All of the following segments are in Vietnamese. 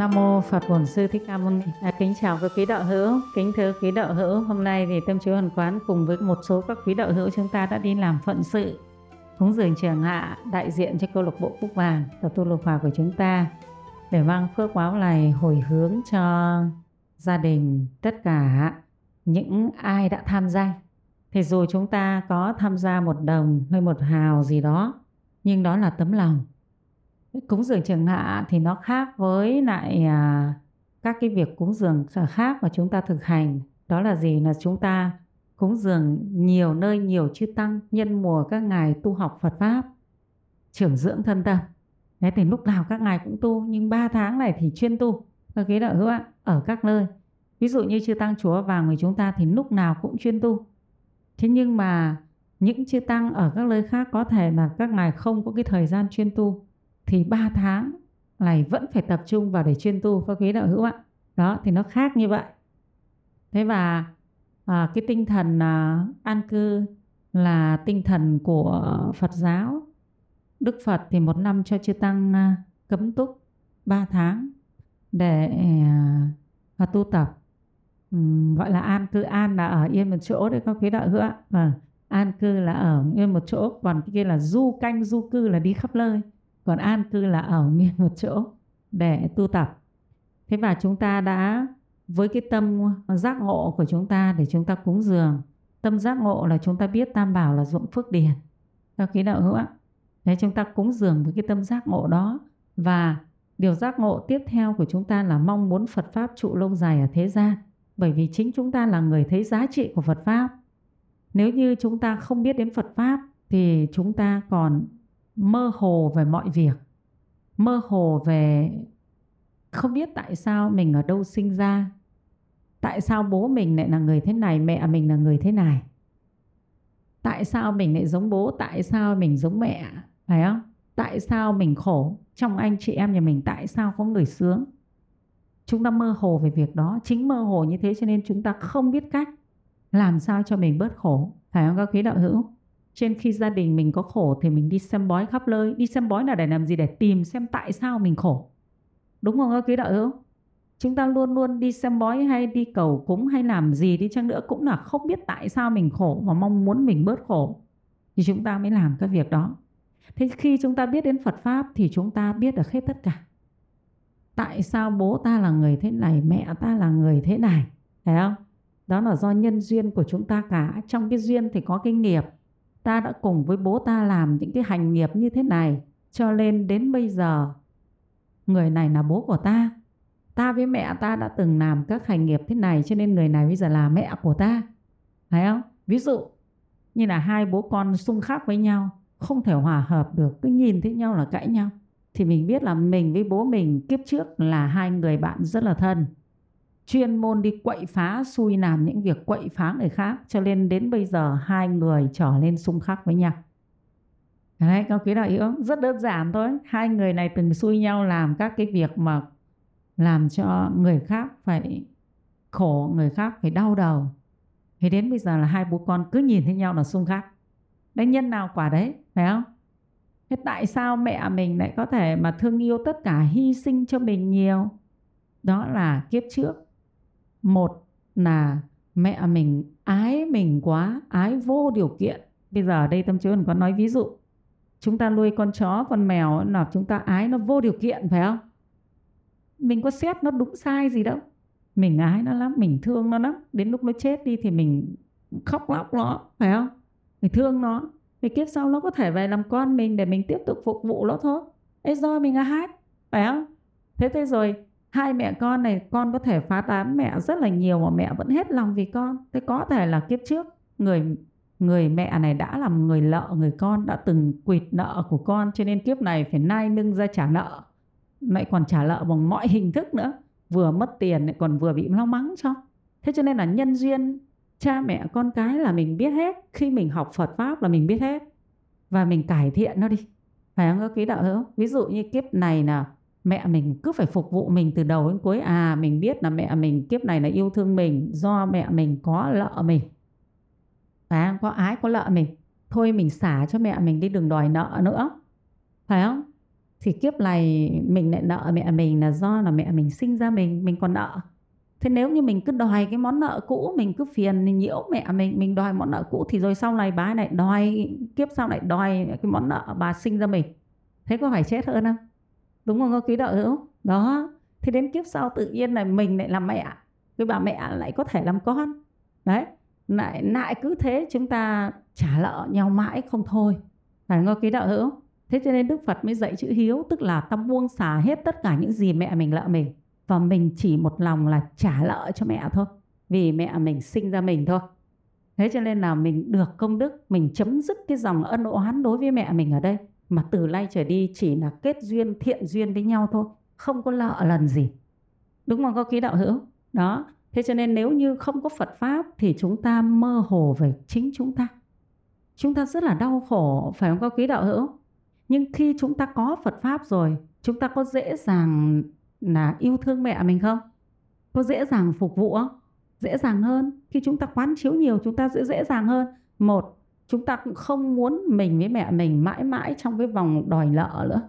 Nam mô Phật Bổn Sư Thích Ca Mâu Ni. À, kính chào các quý đạo hữu, kính thưa quý đạo hữu. Hôm nay thì Tâm Chiếu Hoàn Quán cùng với một số các quý đạo hữu chúng ta đã đi làm phận sự cúng dường trường hạ đại diện cho câu lạc bộ Cúc Vàng và tu lục hòa của chúng ta để mang phước báo này hồi hướng cho gia đình tất cả những ai đã tham gia. Thì dù chúng ta có tham gia một đồng hay một hào gì đó nhưng đó là tấm lòng cúng dường trường hạ thì nó khác với lại à, các cái việc cúng dường khác mà chúng ta thực hành. Đó là gì? Là chúng ta cúng dường nhiều nơi nhiều chư tăng nhân mùa các ngài tu học Phật pháp trưởng dưỡng thân tâm. Đấy thì lúc nào các ngài cũng tu nhưng 3 tháng này thì chuyên tu. Các quý đạo hữu ạ ở các nơi. Ví dụ như chư tăng chúa vàng người chúng ta thì lúc nào cũng chuyên tu. Thế nhưng mà những chư tăng ở các nơi khác có thể là các ngài không có cái thời gian chuyên tu thì 3 tháng này vẫn phải tập trung vào để chuyên tu các quý đạo hữu ạ. Đó thì nó khác như vậy. Thế và à, cái tinh thần à, an cư là tinh thần của Phật giáo. Đức Phật thì một năm cho chư tăng à, cấm túc 3 tháng để à, tu tập. Uhm, gọi là an cư an là ở yên một chỗ đấy các quý đạo hữu ạ. Và an cư là ở yên một chỗ còn cái kia là du canh du cư là đi khắp nơi còn an cư là ở nguyên một chỗ để tu tập. Thế và chúng ta đã, với cái tâm giác ngộ của chúng ta để chúng ta cúng dường, tâm giác ngộ là chúng ta biết tam bảo là dụng phước điền. Các khí đạo hữu ạ. Đấy, chúng ta cúng dường với cái tâm giác ngộ đó. Và điều giác ngộ tiếp theo của chúng ta là mong muốn Phật pháp trụ lâu dài ở thế gian. Bởi vì chính chúng ta là người thấy giá trị của Phật pháp. Nếu như chúng ta không biết đến Phật pháp thì chúng ta còn mơ hồ về mọi việc, mơ hồ về không biết tại sao mình ở đâu sinh ra, tại sao bố mình lại là người thế này, mẹ mình là người thế này, tại sao mình lại giống bố, tại sao mình giống mẹ, phải không? Tại sao mình khổ trong anh chị em nhà mình, tại sao có người sướng? Chúng ta mơ hồ về việc đó, chính mơ hồ như thế cho nên chúng ta không biết cách làm sao cho mình bớt khổ, phải không các quý đạo hữu? Trên khi gia đình mình có khổ thì mình đi xem bói khắp nơi. Đi xem bói là để làm gì? Để tìm xem tại sao mình khổ. Đúng không các quý đạo hữu? Chúng ta luôn luôn đi xem bói hay đi cầu cúng hay làm gì đi chăng nữa cũng là không biết tại sao mình khổ và mong muốn mình bớt khổ. Thì chúng ta mới làm cái việc đó. Thế khi chúng ta biết đến Phật Pháp thì chúng ta biết được hết tất cả. Tại sao bố ta là người thế này, mẹ ta là người thế này. Phải không? Đó là do nhân duyên của chúng ta cả. Trong cái duyên thì có cái nghiệp ta đã cùng với bố ta làm những cái hành nghiệp như thế này cho nên đến bây giờ. Người này là bố của ta. Ta với mẹ ta đã từng làm các hành nghiệp thế này cho nên người này bây giờ là mẹ của ta. Phải không? Ví dụ như là hai bố con xung khắc với nhau, không thể hòa hợp được, cứ nhìn thấy nhau là cãi nhau. Thì mình biết là mình với bố mình kiếp trước là hai người bạn rất là thân chuyên môn đi quậy phá xui làm những việc quậy phá người khác. Cho nên đến bây giờ hai người trở lên xung khắc với nhau. Đấy, các quý đạo hữu rất đơn giản thôi. Hai người này từng xui nhau làm các cái việc mà làm cho người khác phải khổ người khác phải đau đầu. Thì đến bây giờ là hai bố con cứ nhìn thấy nhau là xung khắc. Đấy nhân nào quả đấy phải không? Thế tại sao mẹ mình lại có thể mà thương yêu tất cả hy sinh cho mình nhiều? Đó là kiếp trước một là mẹ mình ái mình quá, ái vô điều kiện. Bây giờ ở đây tâm chiếu có nói ví dụ, chúng ta nuôi con chó, con mèo là chúng ta ái nó vô điều kiện, phải không? Mình có xét nó đúng sai gì đâu. Mình ái nó lắm, mình thương nó lắm. Đến lúc nó chết đi thì mình khóc lóc nó phải không? Mình thương nó. Thì kiếp sau nó có thể về làm con mình để mình tiếp tục phục vụ nó thôi. Ấy do mình ái, phải không? Thế thế rồi hai mẹ con này, con có thể phá tán mẹ rất là nhiều mà mẹ vẫn hết lòng vì con. Thế có thể là kiếp trước, người người mẹ này đã làm người lợ, người con đã từng quỵt nợ của con, cho nên kiếp này phải nai nưng ra trả nợ. Lại còn trả nợ bằng mọi hình thức nữa. Vừa mất tiền lại còn vừa bị lo mắng cho. Thế cho nên là nhân duyên, cha mẹ con cái là mình biết hết. Khi mình học Phật pháp là mình biết hết. Và mình cải thiện nó đi. Phải không? Các quý đạo hữu ví dụ như kiếp này là mẹ mình cứ phải phục vụ mình từ đầu đến cuối. À mình biết là mẹ mình, kiếp này là yêu thương mình, do mẹ mình có lợ mình. Phải không? Có ái, có lợ mình. Thôi mình xả cho mẹ mình đi đừng đòi nợ nữa. Phải không? Thì kiếp này mình lại nợ mẹ mình là do là mẹ mình sinh ra mình mình còn nợ. Thế nếu như mình cứ đòi cái món nợ cũ, mình cứ phiền nhiễu mẹ mình mình đòi món nợ cũ thì rồi sau này bà lại đòi, kiếp sau lại đòi cái món nợ bà sinh ra mình. Thế có phải chết hơn không? Đúng không? Có ký đạo hữu đó. Thì đến kiếp sau tự nhiên là mình lại làm mẹ. Cái bà mẹ lại có thể làm con. Đấy. Lại lại cứ thế chúng ta trả nợ nhau mãi không thôi. Phải không? Ký đạo hữu thế cho nên đức phật mới dạy chữ hiếu, tức là ta buông xả hết tất cả những gì mẹ mình nợ mình. Và mình chỉ một lòng là trả nợ cho mẹ thôi. Vì mẹ mình sinh ra mình thôi. Thế cho nên là mình được công đức, mình chấm dứt cái dòng ân oán đối với mẹ mình ở đây mà từ nay trở đi chỉ là kết duyên, thiện duyên với nhau thôi, không có lợ lần gì. Đúng không? Có ký đạo hữu? Đó. Thế cho nên nếu như không có phật pháp thì chúng ta mơ hồ về chính chúng ta. Chúng ta rất là đau khổ, phải không? Có ký đạo hữu? Nhưng khi chúng ta có phật pháp rồi, chúng ta có dễ dàng là yêu thương mẹ mình không? Có dễ dàng phục vụ không? Dễ dàng hơn. Khi chúng ta quán chiếu nhiều, chúng ta sẽ dễ dàng hơn. Một chúng ta cũng không muốn mình với mẹ mình mãi mãi trong cái vòng đòi nợ nữa,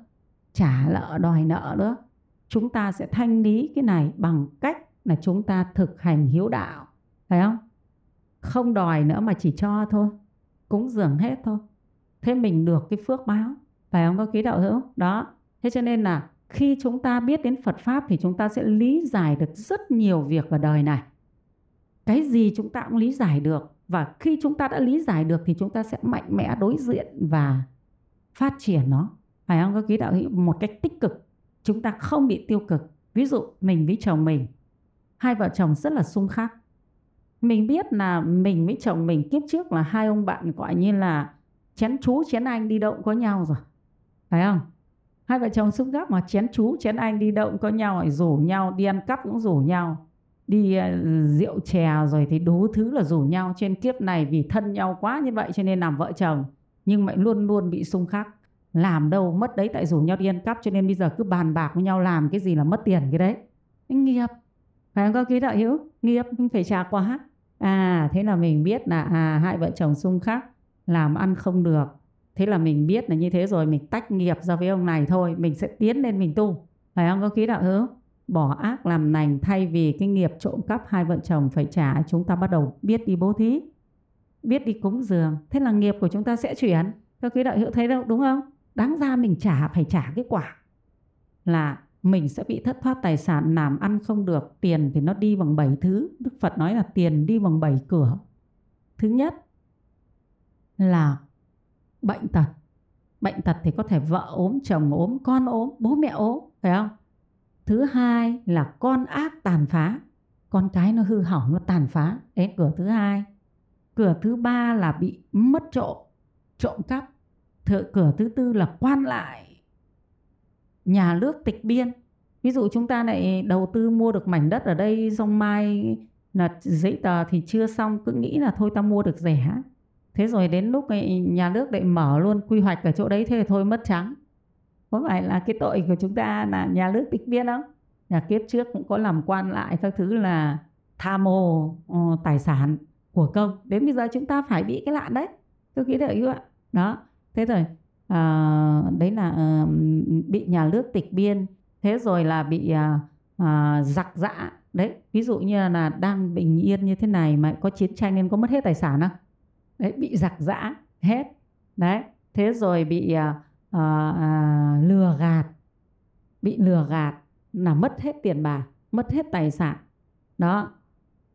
trả nợ, đòi nợ nữa. Chúng ta sẽ thanh lý cái này bằng cách là chúng ta thực hành hiếu đạo, phải không? Không đòi nữa mà chỉ cho thôi cúng dường hết thôi. Thế mình được cái phước báo, phải không? Có ký đạo hữu? Đó. Thế cho nên là khi chúng ta biết đến Phật Pháp thì chúng ta sẽ lý giải được rất nhiều việc ở đời này. Cái gì chúng ta cũng lý giải được và khi chúng ta đã lý giải được thì chúng ta sẽ mạnh mẽ đối diện và phát triển nó. Phải không? các quý đạo hữu một cách tích cực. Chúng ta không bị tiêu cực. Ví dụ mình với chồng mình, hai vợ chồng rất là xung khắc. Mình biết là mình với chồng mình kiếp trước là hai ông bạn gọi như là chén chú chén anh đi động có nhau rồi. Phải không? hai vợ chồng xung khắc mà chén chú chén anh đi động có nhau rồi rủ nhau đi ăn cắp cũng rủ nhau đi ờ, rượu chè rồi thì đủ thứ là rủ nhau trên kiếp này vì thân nhau quá như vậy cho nên làm vợ chồng. Nhưng mà luôn luôn bị xung khắc. Làm đâu mất đấy, tại rủ nhau đi ăn cắp cho nên bây giờ cứ bàn bạc với nhau làm cái gì là mất tiền cái đấy. Nghiệp. Phải không, có ký đạo hữu? Nghiệp phải trả quá. À thế là mình biết là à hai vợ chồng xung khắc, làm ăn không được. Thế là mình biết là như thế rồi, mình tách nghiệp ra với ông này thôi, mình sẽ tiến lên mình tu. Phải không, có ký đạo hữu? Bỏ ác làm lành thay vì cái nghiệp trộm cắp hai vợ chồng phải trả, chúng ta bắt đầu biết đi bố thí, biết đi cúng dường. Thế là nghiệp của chúng ta sẽ chuyển. Các quý đạo hữu thấy đâu, đúng không? Đáng ra mình trả, phải trả cái quả là mình sẽ bị thất thoát tài sản, làm ăn không được, tiền thì nó đi bằng bảy thứ. Đức phật nói là tiền đi bằng bảy cửa. Thứ nhất là bệnh tật. Bệnh tật thì có thể vợ ốm, chồng ốm, con ốm, bố mẹ ốm, phải không? Thứ hai là con ác tàn phá. Con cái nó hư hỏng, nó tàn phá. Đấy, cửa thứ hai. Cửa thứ ba là bị mất trộm trộm cắp. Thợ, cửa thứ tư là quan lại. Nhà nước tịch biên. Ví dụ chúng ta lại đầu tư mua được mảnh đất ở đây, xong mai là giấy tờ thì chưa xong, cứ nghĩ là thôi ta mua được rẻ. Thế rồi đến lúc nhà nước lại mở luôn quy hoạch ở chỗ đấy, thế thì thôi mất trắng có phải là cái tội của chúng ta là nhà nước tịch biên không? Nhà kiếp trước cũng có làm quan lại các thứ là tham mô uh, ờ, tài sản của công. Đến bây giờ chúng ta phải bị cái lạn đấy tôi nghĩ được ạ. Đó thế rồi uh, đấy là uh, bị nhà nước tịch biên thế rồi là bị uh, uh, giặc dã đấy ví dụ như là đang bình yên như thế này mà có chiến tranh nên có mất hết tài sản không? Đấy bị giặc giã hết. Đấy thế rồi bị uh, uh, lừa gạt. Bị lừa gạt là mất hết tiền bạc mất hết tài sản. Đó.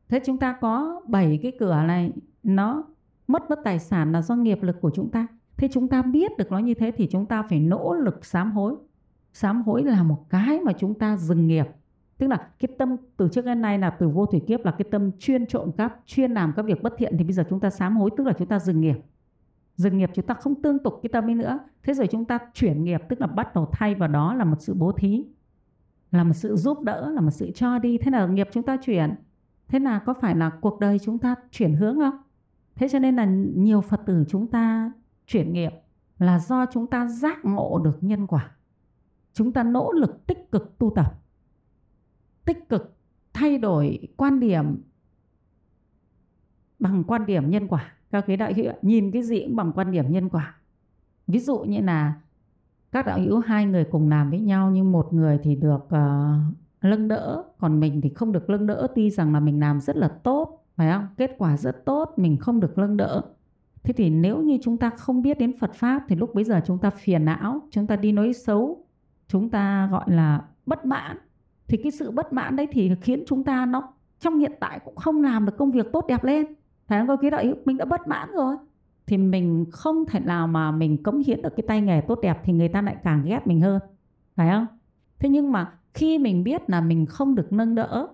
Thế chúng ta có bảy cái cửa này nó mất mất tài sản là do nghiệp lực của chúng ta. Thế chúng ta biết được nó như thế thì chúng ta phải nỗ lực sám hối. Sám hối là một cái mà chúng ta dừng nghiệp. Tức là cái tâm từ trước đến nay là từ vô thủy kiếp là cái tâm chuyên trộm cắp chuyên làm các việc bất thiện thì bây giờ chúng ta sám hối tức là chúng ta dừng nghiệp dừng nghiệp chúng ta không tương tục cái tâm ấy nữa. Thế rồi chúng ta chuyển nghiệp, tức là bắt đầu thay vào đó là một sự bố thí, là một sự giúp đỡ, là một sự cho đi. Thế là nghiệp chúng ta chuyển. Thế là có phải là cuộc đời chúng ta chuyển hướng không? Thế cho nên là nhiều phật tử chúng ta chuyển nghiệp là do chúng ta giác ngộ được nhân quả. Chúng ta nỗ lực tích cực tu tập, tích cực thay đổi quan điểm bằng quan điểm nhân quả các quý đại hữu nhìn cái gì cũng bằng quan điểm nhân quả. Ví dụ như là các đạo hữu hai người cùng làm với nhau nhưng một người thì được ờ, uh, lưng đỡ còn mình thì không được lưng đỡ. Tuy rằng là mình làm rất là tốt phải không? Kết quả rất tốt mình không được lưng đỡ. Thế thì nếu như chúng ta không biết đến Phật pháp thì lúc bây giờ chúng ta phiền não chúng ta đi nói xấu chúng ta gọi là bất mãn. Thì cái sự bất mãn đấy thì khiến chúng ta nó trong hiện tại cũng không làm được công việc tốt đẹp lên thế không có cái đợi mình đã bất mãn rồi. Thì mình không thể nào mà mình cống hiến được cái tay nghề tốt đẹp thì người ta lại càng ghét mình hơn. Phải không? Thế nhưng mà khi mình biết là mình không được nâng đỡ,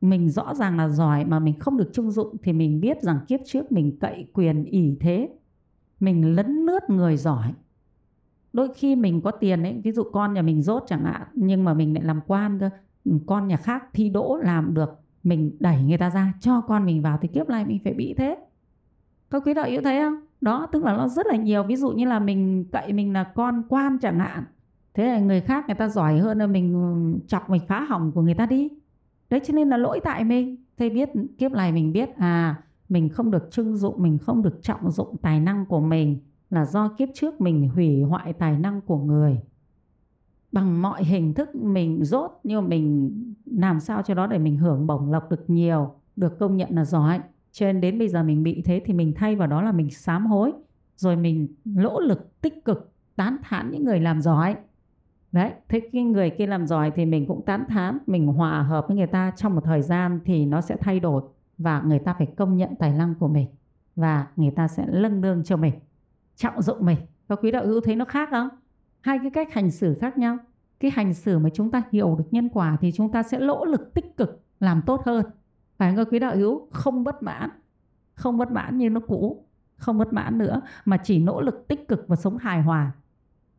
mình rõ ràng là giỏi mà mình không được trung dụng thì mình biết rằng kiếp trước mình cậy quyền, ỷ thế. Mình lấn lướt người giỏi. Đôi khi mình có tiền ấy, ví dụ con nhà mình rốt chẳng hạn, nhưng mà mình lại làm quan cơ ừ, con nhà khác thi đỗ làm được mình đẩy người ta ra, cho con mình vào thì kiếp này mình phải bị thế. Có quý đạo hữu thấy không? Đó, tức là nó rất là nhiều. Ví dụ như là mình cậy mình là con quan chẳng hạn. Thế là người khác người ta giỏi hơn là mình ừ, chọc mình phá hỏng của người ta đi. Đấy, cho nên là lỗi tại mình. Thế biết kiếp này mình biết à mình không được trưng dụng, mình không được trọng dụng tài năng của mình là do kiếp trước mình hủy hoại tài năng của người bằng mọi hình thức mình rốt, nhưng mà mình làm sao cho đó để mình hưởng bổng lộc được nhiều, được công nhận là giỏi. Cho nên đến bây giờ mình bị thế thì mình thay vào đó là mình sám hối, rồi mình nỗ lực tích cực tán thán những người làm giỏi. Đấy, thế cái người kia làm giỏi thì mình cũng tán thán, mình hòa hợp với người ta trong một thời gian thì nó sẽ thay đổi và người ta phải công nhận tài năng của mình và người ta sẽ lân lương cho mình, trọng dụng mình. Các quý đạo hữu thấy nó khác không? Hai cái cách hành xử khác nhau. Cái hành xử mà chúng ta hiểu được nhân quả thì chúng ta sẽ nỗ lực tích cực làm tốt hơn. Phải không quý đạo hữu? Không bất mãn. Không bất mãn như nó cũ. Không bất mãn nữa, mà chỉ nỗ lực tích cực và sống hài hòa.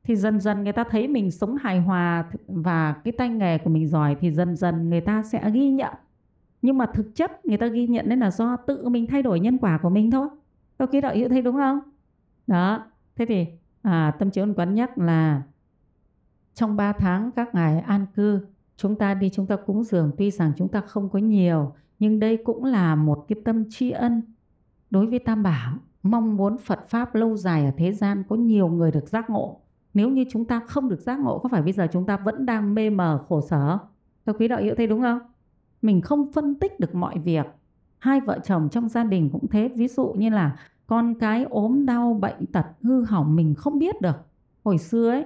Thì dần dần người ta thấy mình sống hài hòa và cái tay nghề của mình giỏi thì dần dần người ta sẽ ghi nhận. Nhưng mà thực chất người ta ghi nhận đấy là do tự mình thay đổi nhân quả của mình thôi. Các quý đạo hữu thấy đúng không? Đó. Thế thì à, tâm chiếu quán nhắc là trong 3 tháng các ngài an cư chúng ta đi chúng ta cúng dường tuy rằng chúng ta không có nhiều nhưng đây cũng là một cái tâm tri ân đối với Tam Bảo. Mong muốn Phật Pháp lâu dài ở thế gian có nhiều người được giác ngộ. Nếu như chúng ta không được giác ngộ có phải bây giờ chúng ta vẫn đang mê mờ khổ sở? Các quý đạo hữu thấy đúng không? Mình không phân tích được mọi việc. Hai vợ chồng trong gia đình cũng thế ví dụ như là con cái ốm đau, bệnh tật hư hỏng mình không biết được. Hồi xưa ấy,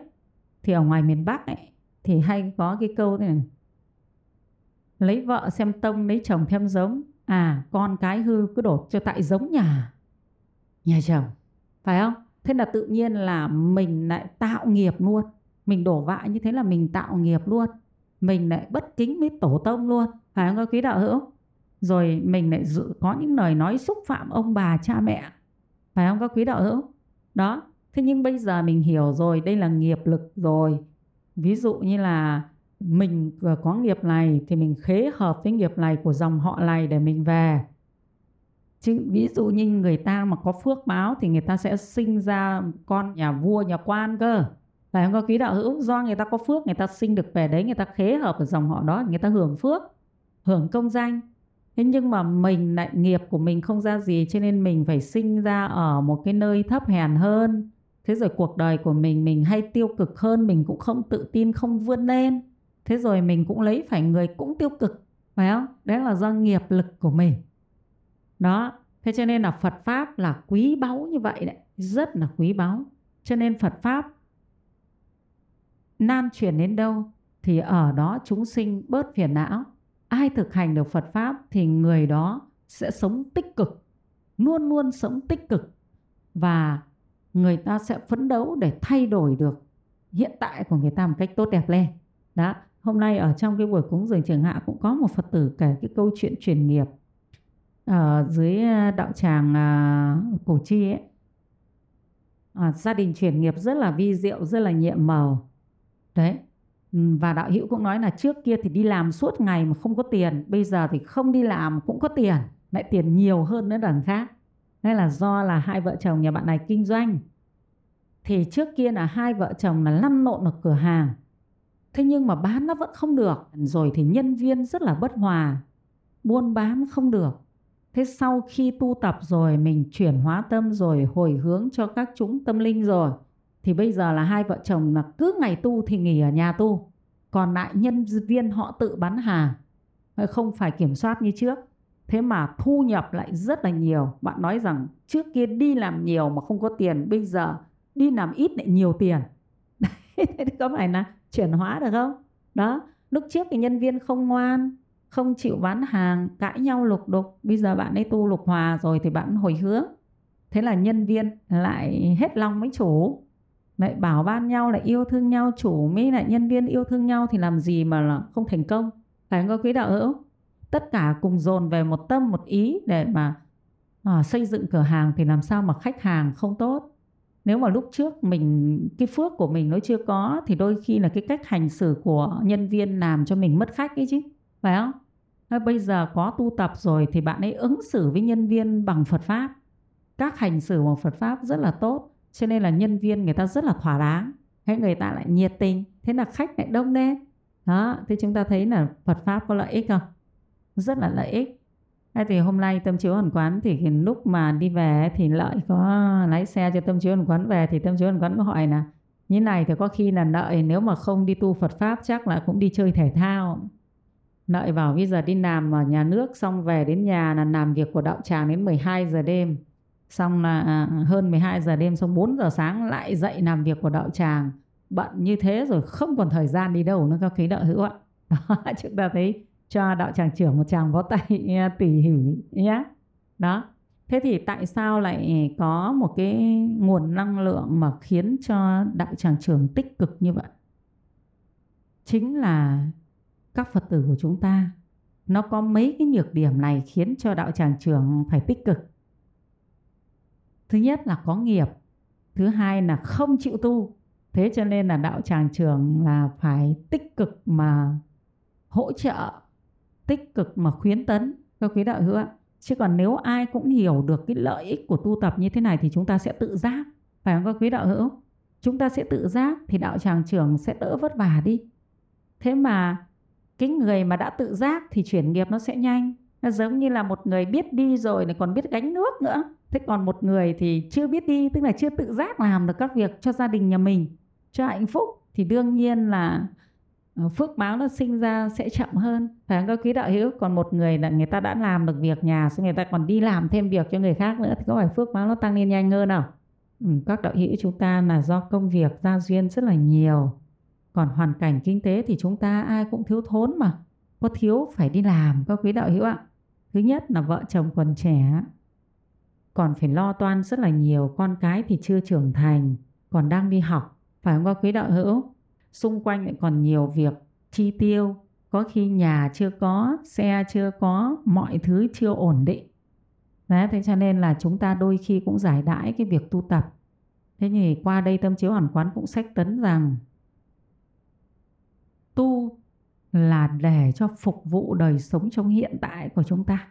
thì ở ngoài miền Bắc ấy, thì hay có cái câu này. Lấy vợ xem tông, lấy chồng thêm giống. À con cái hư cứ đổ cho tại giống nhà. Nhà chồng, phải không? Thế là tự nhiên là mình lại tạo nghiệp luôn. Mình đổ vạ như thế là mình tạo nghiệp luôn. Mình lại bất kính với tổ tông luôn. Phải không? Các quý đạo hữu? Rồi mình lại dự, có những lời nói xúc phạm ông bà, cha mẹ phải không? Các quý đạo hữu? Đó, thế nhưng bây giờ mình hiểu rồi, đây là nghiệp lực rồi. Ví dụ như là mình ờ, có nghiệp này thì mình khế hợp với nghiệp này của dòng họ này để mình về. Chứ ví dụ như người ta mà có phước báo thì người ta sẽ sinh ra con nhà vua, nhà quan cơ. Phải không? Có quý đạo hữu? Do người ta có phước, người ta sinh được về đấy, người ta khế hợp ở dòng họ đó, người ta hưởng phước, hưởng công danh thế nhưng mà mình lại, nghiệp của mình không ra gì, cho nên mình phải sinh ra ở một cái nơi thấp hèn hơn. Thế rồi cuộc đời của mình mình hay tiêu cực hơn, mình cũng không tự tin, không vươn lên. Thế rồi mình cũng lấy phải người cũng tiêu cực, phải không? Đấy là do nghiệp lực của mình. Đó. Thế cho nên là Phật pháp là quý báu như vậy đấy. Rất là quý báu. Cho nên Phật pháp nan truyền đến đâu thì ở đó chúng sinh bớt phiền não ai thực hành được Phật pháp thì người đó sẽ sống tích cực luôn luôn sống tích cực. Và người ta sẽ phấn đấu để thay đổi được hiện tại của người ta một cách tốt đẹp lên. Đó hôm nay ở trong cái buổi cúng dường trường hạ cũng có một phật tử kể cái câu chuyện truyền nghiệp ở dưới ờ, đạo tràng uh, cổ chi ấy. À, gia đình chuyển nghiệp rất là vi diệu rất là nhiệm màu. Đấy Ừ, và đạo hữu cũng nói là trước kia thì đi làm suốt ngày mà không có tiền, bây giờ thì không đi làm cũng có tiền, lại tiền nhiều hơn nữa đằng khác. Hay là do là hai vợ chồng nhà bạn này kinh doanh. Thì trước kia là hai vợ chồng là lăn lộn ở cửa hàng. Thế nhưng mà bán nó vẫn không được. Rồi thì nhân viên rất là bất hòa, buôn bán không được. Thế sau khi tu tập rồi, mình chuyển hóa tâm rồi, hồi hướng cho các chúng tâm linh rồi thì bây giờ là hai vợ chồng là cứ ngày tu thì nghỉ ở nhà tu. Còn lại nhân viên họ tự bán hàng. Ờ, không phải kiểm soát như trước. Thế mà thu nhập lại rất là nhiều. Bạn nói rằng trước kia đi làm nhiều mà không có tiền, bây giờ đi làm ít lại nhiều tiền. Thế có phải là chuyển hóa được không? Đó, lúc trước thì nhân viên không ngoan, không chịu bán hàng, cãi nhau lục đục. Bây giờ bạn ấy tu lục hòa rồi thì bạn hồi hướng. Thế là nhân viên lại hết lòng với chủ lại bảo ban nhau lại yêu thương nhau chủ mới lại nhân viên yêu thương nhau thì làm gì mà là không thành công? Phải không quý đạo hữu? Tất cả cùng dồn về một tâm một ý để mà à, xây dựng cửa hàng thì làm sao mà khách hàng không tốt? Nếu mà lúc trước mình cái phước của mình nó chưa có thì đôi khi là cái cách hành xử của nhân viên làm cho mình mất khách ấy chứ phải không? Bây giờ có tu tập rồi thì bạn ấy ứng xử với nhân viên bằng Phật pháp. Các hành xử bằng Phật pháp rất là tốt cho nên là nhân viên người ta rất là thỏa đáng. Hay người ta lại nhiệt tình. Thế là khách lại đông lên đó thì chúng ta thấy là Phật pháp có lợi ích không? Rất là lợi ích. Thế thì hôm nay tâm chiếu hoàn quán thì lúc mà đi về thì lợi có lái xe cho tâm chiếu hoàn quán về thì tâm chiếu hoàn quán có hỏi là, như này thì có khi là lợi nếu mà không đi tu Phật Pháp chắc là cũng đi chơi thể thao. Lợi bảo, bây giờ đi làm ở nhà nước xong về đến nhà là làm việc của đạo tràng đến 12 giờ đêm. Xong là à, hơn 12 giờ đêm xong 4 giờ sáng lại dậy làm việc của đạo tràng. Bận như thế rồi không còn thời gian đi đâu nữa các khí đạo hữu ạ. Đó, chúng ta thấy cho đạo tràng trưởng một tràng vỗ tay à, tỉ hỉ nhé đó. Thế thì tại sao lại có một cái nguồn năng lượng mà khiến cho đạo tràng trưởng tích cực như vậy? Chính là các phật tử của chúng ta. Nó có mấy cái nhược điểm này khiến cho đạo tràng trưởng phải tích cực? Thứ nhất là có nghiệp, thứ hai là không chịu tu thế cho nên là đạo tràng trường là phải tích cực mà hỗ trợ, tích cực mà khuyến tấn các quý đạo hữu ạ. Chứ còn nếu ai cũng hiểu được cái lợi ích của tu tập như thế này thì chúng ta sẽ tự giác. Phải không các quý đạo hữu? Chúng ta sẽ tự giác thì đạo tràng trưởng sẽ đỡ vất vả đi. Thế mà cái người mà đã tự giác thì chuyển nghiệp nó sẽ nhanh. Nó giống như là một người biết đi rồi lại còn biết gánh nước nữa. Thế còn một người thì chưa biết đi, tức là chưa tự giác làm được các việc cho gia đình nhà mình, cho hạnh phúc thì đương nhiên là ờ, phước báo nó sinh ra sẽ chậm hơn. Phải không? Các quý đạo hữu còn một người là người ta đã làm được việc nhà xong người ta còn đi làm thêm việc cho người khác nữa thì có phải phước báo nó tăng lên nhanh hơn không? Ừ, các đạo hữu chúng ta là do công việc gia duyên rất là nhiều. Còn hoàn cảnh kinh tế thì chúng ta ai cũng thiếu thốn mà có thiếu phải đi làm các quý đạo hữu ạ. Thứ nhất là vợ chồng còn trẻ còn phải lo toan rất là nhiều con cái thì chưa trưởng thành còn đang đi học phải không các quý đạo hữu? Xung quanh lại còn nhiều việc chi tiêu có khi nhà chưa có xe chưa có mọi thứ chưa ổn định. Đấy, thế cho nên là chúng ta đôi khi cũng giải đãi cái việc tu tập. Thế thì qua đây tâm chiếu hoàn quán cũng sách tấn rằng tu là để cho phục vụ đời sống trong hiện tại của chúng ta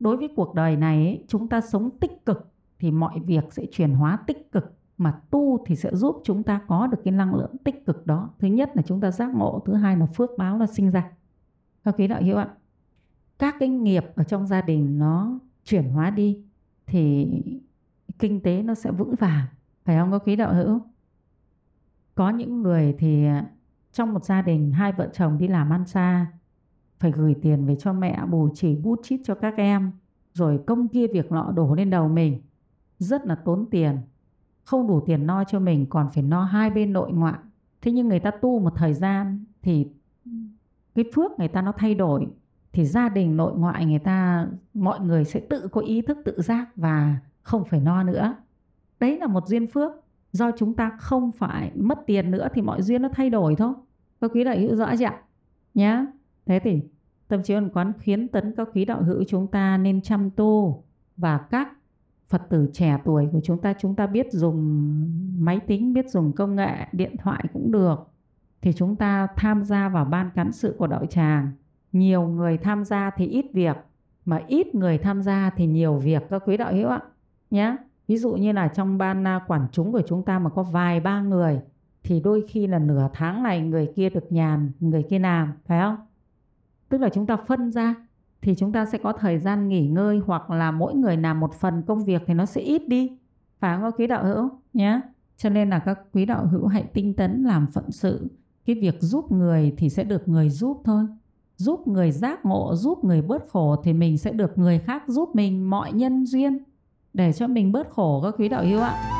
đối với cuộc đời này chúng ta sống tích cực thì mọi việc sẽ chuyển hóa tích cực, mà tu thì sẽ giúp chúng ta có được cái năng lượng tích cực đó. Thứ nhất là chúng ta giác ngộ, thứ hai là phước báo là sinh ra. Các quý đạo hiểu ạ, các cái nghiệp ở trong gia đình nó chuyển hóa đi thì kinh tế nó sẽ vững vàng. Phải không các quý đạo hữu có những người thì à, trong một gia đình hai vợ chồng đi làm ăn xa phải gửi tiền về cho mẹ, bù chỉ bút chít cho các em, rồi công kia việc nọ đổ lên đầu mình. Rất là tốn tiền. Không đủ tiền no cho mình, còn phải no hai bên nội ngoại. Thế nhưng người ta tu một thời gian thì cái phước người ta nó thay đổi, thì gia đình nội ngoại người ta, mọi người sẽ tự có ý thức tự giác và không phải no nữa. Đấy là một duyên phước. Do chúng ta không phải mất tiền nữa thì mọi duyên nó thay đổi thôi. Các quý đạo hữu rõ chưa nhá thế thì tâm trí ẩn quán khuyến tấn các quý đạo hữu chúng ta nên chăm tu và các Phật tử trẻ tuổi của chúng ta chúng ta biết dùng máy tính, biết dùng công nghệ, điện thoại cũng được thì chúng ta tham gia vào ban cán sự của đạo tràng. Nhiều người tham gia thì ít việc mà ít người tham gia thì nhiều việc các quý đạo hữu ạ nhé. Ví dụ như là trong ban à, quản chúng của chúng ta mà có vài ba người thì đôi khi là nửa tháng này người kia được nhàn, người kia làm, phải không? Tức là chúng ta phân ra thì chúng ta sẽ có thời gian nghỉ ngơi hoặc là mỗi người làm một phần công việc thì nó sẽ ít đi phải không quý đạo hữu nhé Cho nên là các quý đạo hữu hãy tinh tấn làm phận sự. Cái việc giúp người thì sẽ được người giúp thôi. Giúp người giác ngộ, giúp người bớt khổ thì mình sẽ được người khác giúp mình mọi nhân duyên để cho mình bớt khổ các quý đạo hữu ạ.